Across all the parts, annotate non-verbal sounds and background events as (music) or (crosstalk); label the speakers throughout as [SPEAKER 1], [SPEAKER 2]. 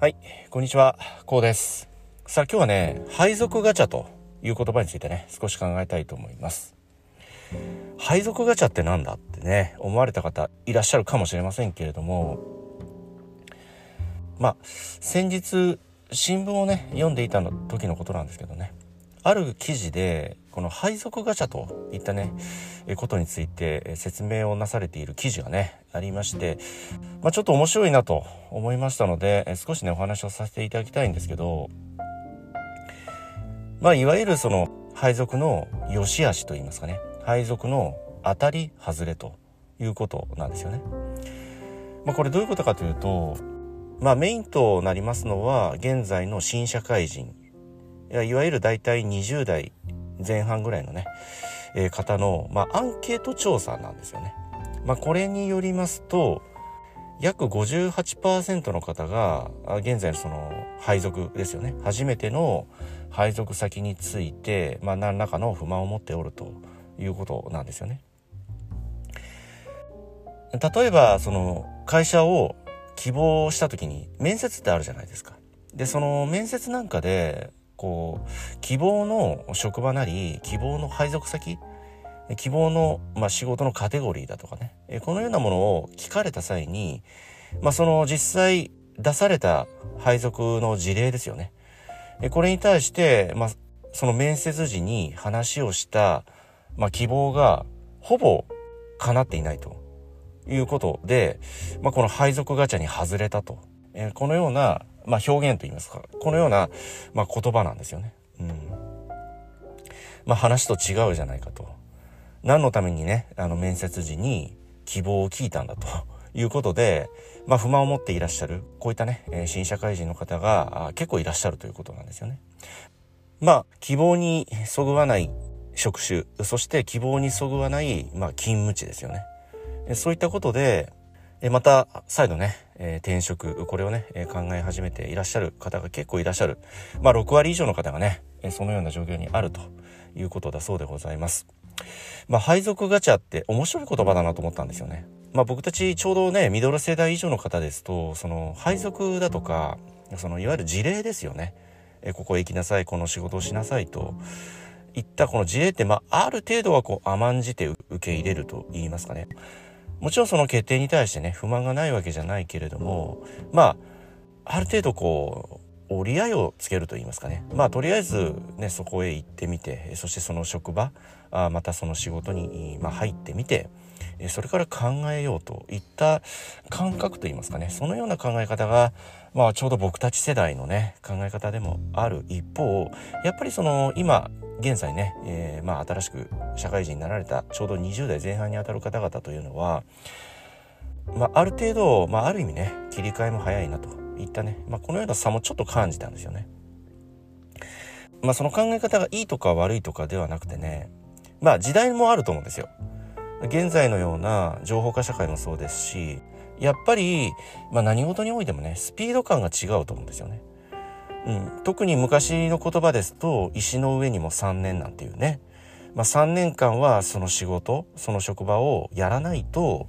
[SPEAKER 1] はい、こんにちは、こうです。さあ今日はね、配属ガチャという言葉についてね、少し考えたいと思います。配属ガチャって何だってね、思われた方いらっしゃるかもしれませんけれども、まあ、先日、新聞をね、読んでいたの時のことなんですけどね、ある記事で、この配属ガチャといったね、ことについて説明をなされている記事がね、ありまして、まあ、ちょっと面白いなと思いましたので、少しね、お話をさせていただきたいんですけど、まあ、いわゆるその配属の良し悪しと言いますかね、配属の当たり外れということなんですよね。まあ、これどういうことかというと、まあ、メインとなりますのは、現在の新社会人、いやいわゆる大体20代前半ぐらいのね、えー方の、まあ、アンケート調査なんですよね。まあ、これによりますと、約58%の方が、現在のその配属ですよね。初めての配属先について、まあ、何らかの不満を持っておるということなんですよね。例えば、その会社を希望した時に面接ってあるじゃないですか。で、その面接なんかで、こう、希望の職場なり、希望の配属先、希望の、まあ、仕事のカテゴリーだとかね、このようなものを聞かれた際に、まあ、その実際出された配属の事例ですよね。これに対して、まあ、その面接時に話をした、まあ、希望がほぼ叶っていないということで、まあ、この配属ガチャに外れたと。えこのような、まあ、表現といいますか、このような、まあ、言葉なんですよね。うん。まあ、話と違うじゃないかと。何のためにね、あの、面接時に希望を聞いたんだと (laughs) いうことで、まあ、不満を持っていらっしゃる、こういったね、え新社会人の方が結構いらっしゃるということなんですよね。まあ、希望にそぐわない職種、そして希望にそぐわない、まあ、勤務地ですよね。そういったことで、えまた再度ね、え転職、これをね、え考え始めていらっしゃる方が結構いらっしゃる。まあ、6割以上の方がね、えそのような状況にあるということだそうでございます。まあ、配属ガチャって面白い言葉だなと思ったんですよね。まあ、僕たちちょうどね、ミドル世代以上の方ですと、その配属だとか、そのいわゆる事例ですよね。えここへ行きなさい、この仕事をしなさいと。いったこの事例って、まあ、ある程度はこう甘んじて受け入れると言いますかね。もちろんその決定に対してね、不満がないわけじゃないけれども、まあ、ある程度こう、折り合いをつけると言いますかね。まあ、とりあえずね、そこへ行ってみて、そしてその職場、あまたその仕事に、まあ、入ってみて、それから考えようといった感覚といいますかね、そのような考え方が、まあ、ちょうど僕たち世代のね、考え方でもある一方、やっぱりその、今、現在ね、えーまあ、新しく社会人になられた、ちょうど20代前半にあたる方々というのは、まあ、ある程度、まあ、ある意味ね、切り替えも早いなといったね、まあ、このような差もちょっと感じたんですよね。まあ、その考え方がいいとか悪いとかではなくてね、まあ、時代もあると思うんですよ。現在のような情報化社会もそうですし、やっぱり、まあ、何事においてもね、スピード感が違うと思うんですよね。うん、特に昔の言葉ですと、石の上にも3年なんていうね、まあ、3年間はその仕事、その職場をやらないと、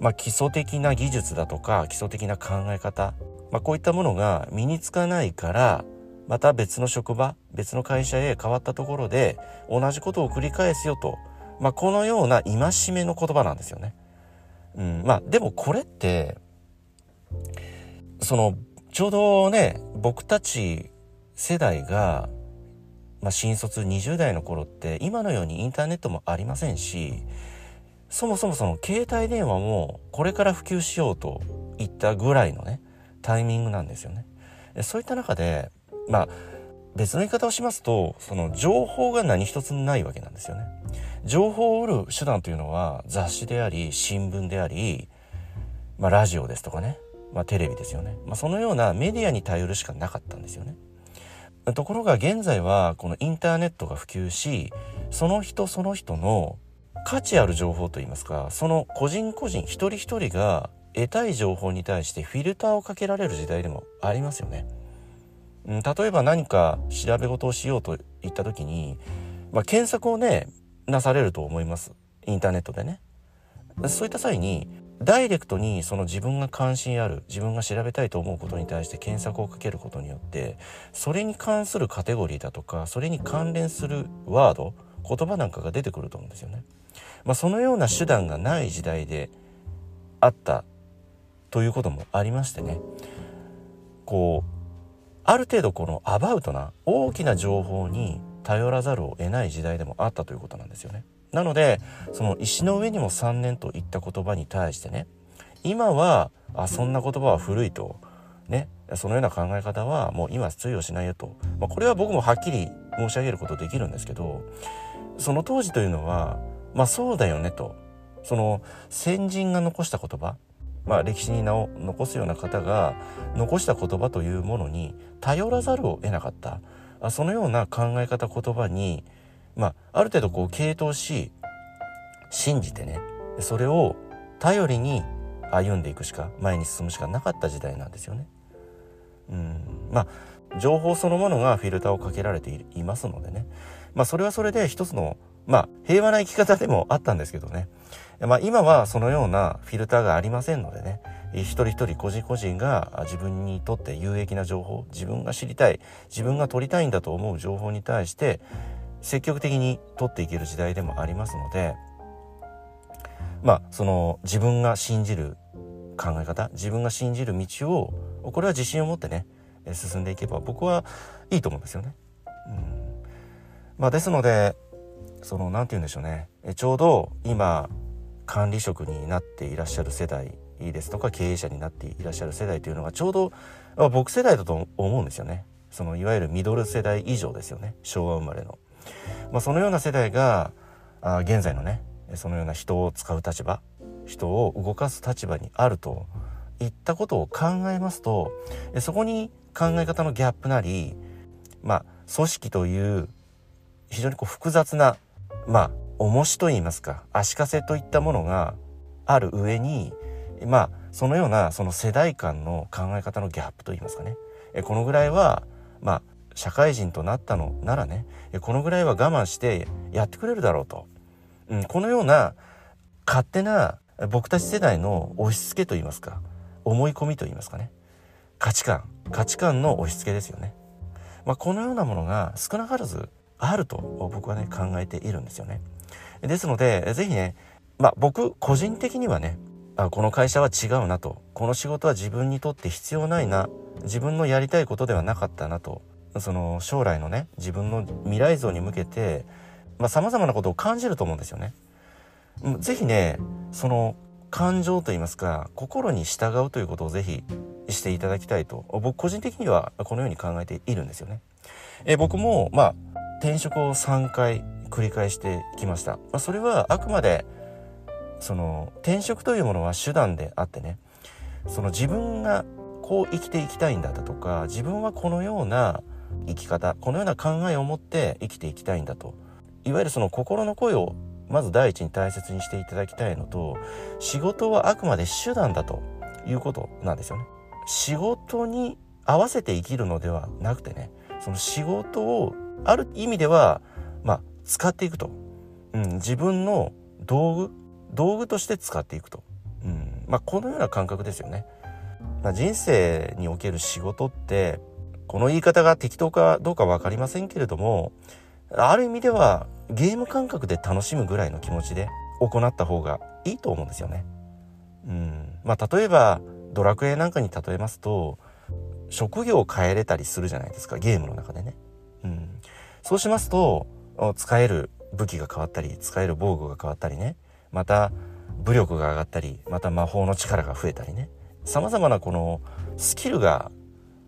[SPEAKER 1] まあ、基礎的な技術だとか基礎的な考え方、まあ、こういったものが身につかないからまた別の職場別の会社へ変わったところで同じことを繰り返すよと、まあ、このような戒めの言葉なんですよね。うん、まあでもこれってそのちょうどね僕たち世代が、まあ、新卒20代の頃って今のようにインターネットもありませんしそもそもその携帯電話もこれから普及しようといったぐらいのねタイミングなんですよね。そういった中でまあ別の言い方をしますとその情報が何一つないわけなんですよね。情報を売る手段というのは雑誌であり新聞であり、まあ、ラジオですとかね、まあ、テレビですよね、まあ、そのようなメディアに頼るしかなかったんですよね。ところが現在はこのインターネットが普及しその人その人の価値ある情報といいますかその個人個人一人一人が得たい情報に対してフィルターをかけられる時代でもありますよね。例えば何か調べ事をしようといった時に、まあ、検索をねなされると思いますインターネットでね。そういった際にダイレクトにその自分が関心ある自分が調べたいと思うことに対して検索をかけることによってそれに関するカテゴリーだとかそれに関連するワード言葉なんかが出てくると思うんですよね。まあ、そのような手段がない時代であったということもありましてねこうある程度このアバウトな大きな情報に頼らざるを得ない時代でもあったということなんですよね。なのでその石の上にも3年といった言葉に対してね今はあそんな言葉は古いとねそのような考え方はもう今通用しないよと、まあ、これは僕もはっきり申し上げることできるんですけどその当時というのはまあそうだよねと。その先人が残した言葉まあ、歴史に名を残すような方が残した言葉というものに頼らざるを得なかった。そのような考え方言葉に、まあ、ある程度こう傾倒し信じてねそれを頼りに歩んでいくしか前に進むしかなかった時代なんですよね。うん。まあ情報そのものがフィルターをかけられていますのでね。まあそれはそれで一つのまあ平和な生き方でもあったんですけどね。まあ、今はそのようなフィルターがありませんのでね。一人一人個人個人が自分にとって有益な情報自分が知りたい自分が取りたいんだと思う情報に対して積極的に取っていける時代でもありますのでまあその自分が信じる考え方自分が信じる道をこれは自信を持ってね進んでいけば僕はいいと思うんですよね。うん。まあ、ですのでその何て言うんでしょうね。ちょうど今管理職になっていらっしゃる世代ですとか経営者になっていらっしゃる世代というのがちょうど僕世代だと思うんですよね。そのいわゆるミドル世代以上ですよね。昭和生まれの、まあ、そのような世代があ現在のねそのような人を使う立場人を動かす立場にあるといったことを考えますとそこに考え方のギャップなりまあ組織という非常にこう複雑なまあ重しと言いますか足かせといったものがある上にまあそのようなその世代間の考え方のギャップと言いますかねこのぐらいはまあ社会人となったのならねこのぐらいは我慢してやってくれるだろうと、うん、このような勝手な僕たち世代の押し付けと言いますか思い込みと言いますかね。価値観価値観の押し付けですよね、まあ、このようなものが少なからずあると僕はね考えているんですよね。ですので、ぜひね、まあ僕個人的にはね、あこの会社は違うなと、この仕事は自分にとって必要ないな、自分のやりたいことではなかったなと、その将来のね、自分の未来像に向けてさ、まあ様々なことを感じると思うんですよね。ぜひね、その感情といいますか、心に従うということをぜひしていただきたいと、僕個人的にはこのように考えているんですよね。え僕も、まあ、転職を3回繰り返してきました。まあ、それはあくまでその転職というものは手段であってねその自分がこう生きていきたいんだとか自分はこのような生き方このような考えを持って生きていきたいんだといわゆるその心の声をまず第一に大切にしていただきたいのと仕事はあくまで手段だということなんですよね。仕事に合わせて生きるのではなくてねその仕事をある意味ではまあ使っていくと、うん、自分の道具道具として使っていくと、うんまあ、このような感覚ですよね。まあ、人生における仕事ってこの言い方が適当かどうか分かりませんけれどもある意味ではゲーム感覚で楽しむぐらいの気持ちで行った方がいいと思うんですよね。うんまあ、例えばドラクエなんかに例えますと職業を変えれたりするじゃないですかゲームの中でね。うん、そうしますと使える武器が変わったり使える防具が変わったりねまた武力が上がったりまた魔法の力が増えたりね様々なこのスキルが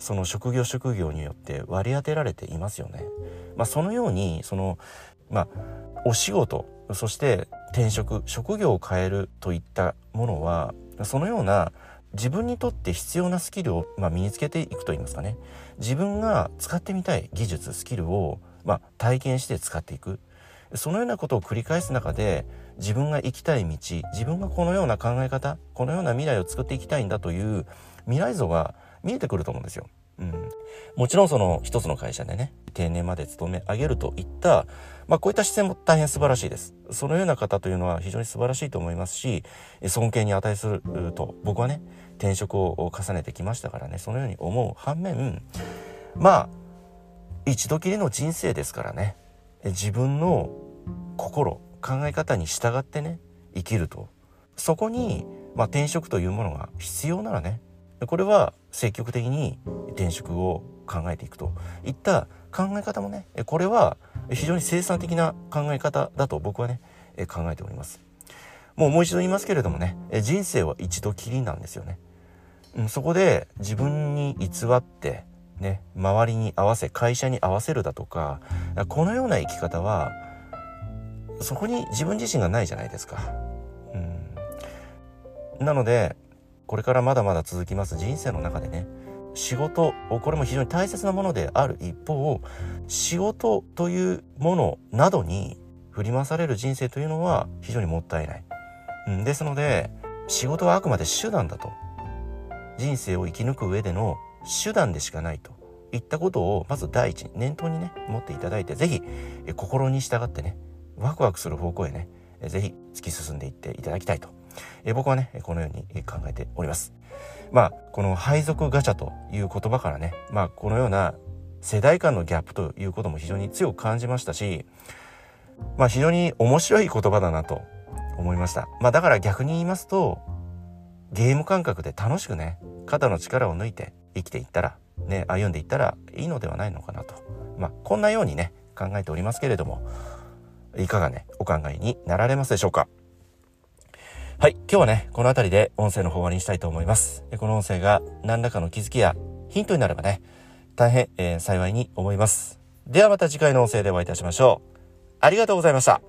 [SPEAKER 1] その職業職業によって割り当てられていますよね。まあ、そのようにそのまあお仕事そして転職職業を変えるといったものはそのような自分にとって必要なスキルを、まあ、身につけていくといいますかね自分が使ってみたい技術スキルをまあ、体験して使っていくそのようなことを繰り返す中で自分が行きたい道自分がこのような考え方このような未来を作っていきたいんだという未来像が見えてくると思うんですよ。うん、もちろんその一つの会社でね定年まで勤め上げるといった、まあ、こういった姿勢も大変素晴らしいです。そのような方というのは非常に素晴らしいと思いますし尊敬に値すると僕はね転職を重ねてきましたからねそのように思う反面まあ一度きりの人生ですからね自分の心考え方に従ってね生きると。そこに、まあ、転職というものが必要ならねこれは積極的に転職を考えていくといった考え方もねこれは非常に生産的な考え方だと僕はね考えております。もうもう一度言いますけれどもね人生は一度きりなんですよね。そこで自分に偽ってね周りに合わせ会社に合わせるだとかこのような生き方はそこに自分自身がないじゃないですか。うん、なのでこれからまだまだ続きます。人生の中でね。仕事これも非常に大切なものである一方仕事というものなどに振り回される人生というのは非常にもったいない。うん、ですので仕事はあくまで手段だと。人生を生き抜く上での手段でしかないと。いったことをまず第一に念頭にね持っていただいて是非心に従ってねワクワクする方向へね是非突き進んでいっていただきたいと。え僕はねこのように考えております。まあこの配属ガチャという言葉からねまあこのような世代間のギャップということも非常に強く感じましたしまあ非常に面白い言葉だなと思いました。まあだから逆に言いますとゲーム感覚で楽しくね肩の力を抜いて生きていったらね歩んでいったらいいのではないのかなと。まあこんなようにね考えておりますけれどもいかがねお考えになられますでしょうか？はい今日はねこの辺りで音声の方終わりにしたいと思います。この音声が何らかの気づきやヒントになればね大変、えー、幸いに思います。ではまた次回の音声でお会いいたしましょう。ありがとうございました。